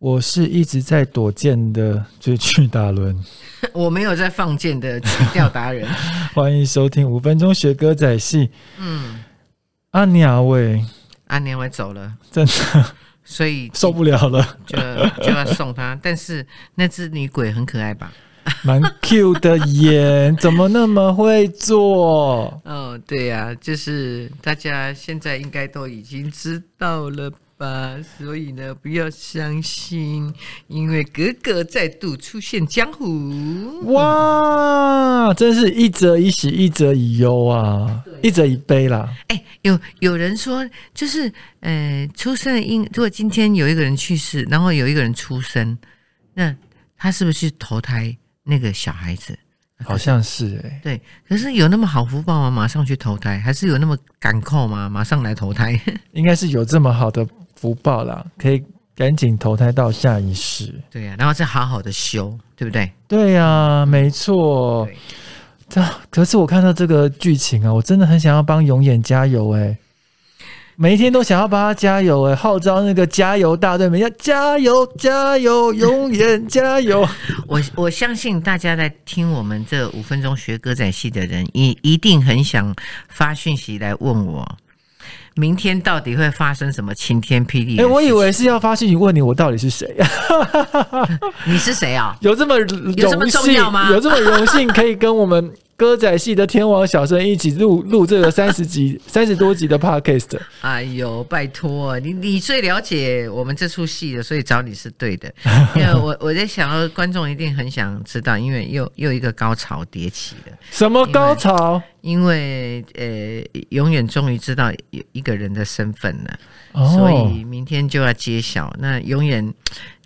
我是一直在躲剑的追剧大伦，我没有在放箭的曲调达人。欢迎收听五分钟学歌仔戏。嗯，阿鸟喂，阿年我走了，真的所以受不了了，就就要送他。但是那只女鬼很可爱吧？蛮 Q 的耶，怎么那么会做？哦，对呀、就是大家现在应该都已经知道了吧？所以呢，不要伤心，因为哥哥再度出现江湖。哇，真是一则以喜，一则以忧啊，一则以悲啦。哎，有有人说，就是呃，出生的婴，如果今天有一个人去世，然后有一个人出生，那他是不是投胎那个小孩子？好像是哎、对，可是有那么好福报吗？马上去投胎，还是有那么赶扣吗？马上来投胎？应该是有这么好的福报啦，可以赶紧投胎到下一世。对呀、然后再好好的修，对不对？对呀、没错。这可是我看到这个剧情啊，我真的很想要帮永远加油哎、每一天都想要帮他加油哎、号召那个加油大队们要加油加油，永远加油。我我相信大家在听我们这五分钟学歌仔戏的人，一一定很想发讯息来问我，明天到底会发生什么晴天霹雳哎？我以为是要发信息问你我到底是谁呀，你是谁啊？有这么有这么重要吗有这么荣幸可以跟我们歌仔戏的天王小生一起录录这个三十集、三十多集的 podcast。哎呦，拜托你，你最了解我们这出戏的，所以找你是对的。因为我我在想，呃观众一定很想知道，因为又又一个高潮迭起了。什么高潮？因为呃，永远终于知道有一个人的身份了，哦所以明天就要揭晓。那永远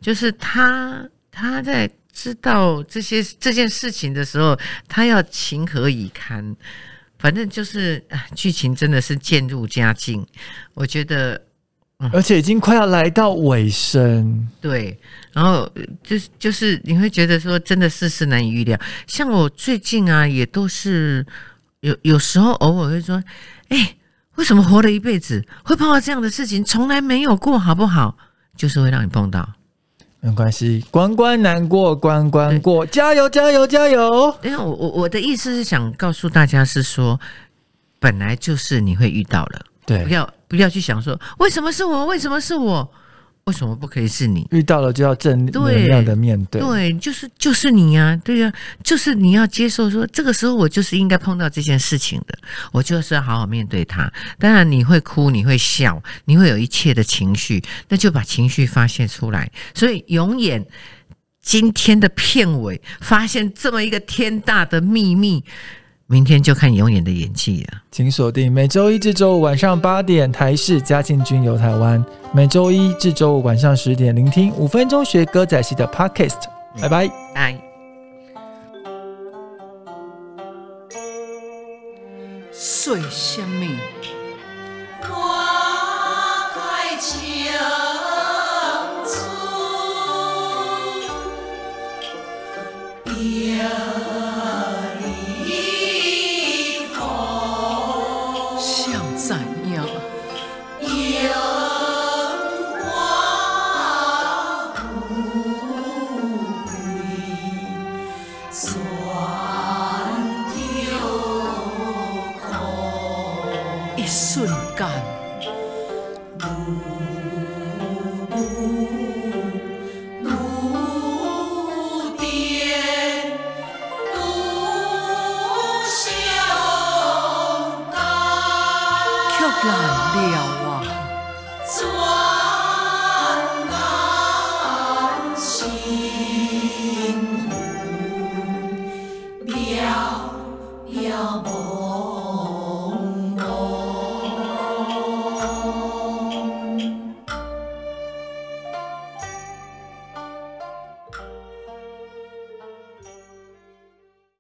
就是他，他在知道这些这件事情的时候，他要情何以堪？反正就是啊剧情真的是渐入佳境，我觉得而且已经快要来到尾声。对，然后呃就是就是你会觉得说，真的世事难以预料。像我最近啊，也都是有有时候偶尔会说，哎，为什么活了一辈子会碰到这样的事情，从来没有过，好不好？就是会让你碰到。没关系，关关难过关关过，加油加油加油！因为我我我的意思是想告诉大家是说，本来就是你会遇到了，对。不，要不要去想说为什么是我，为什么是我，为什么不可以是你？遇到了就要正对能量的面对。对，就是就是你呀、对呀、就是你要接受说，这个时候我就是应该碰到这件事情的，我就是要好好面对它。当然你会哭，你会笑，你会有一切的情绪，那就把情绪发泄出来。所以永远今天的片尾发现这么一个天大的秘密，明天就看永远的演技了。请锁定每周一至周五晚上八点台视嘉庆君游台湾，每周一至周五晚上十点聆听五分钟学歌仔戏的 podcast。拜拜。拜。碎什么？一瞬间。无边路相却难啊！转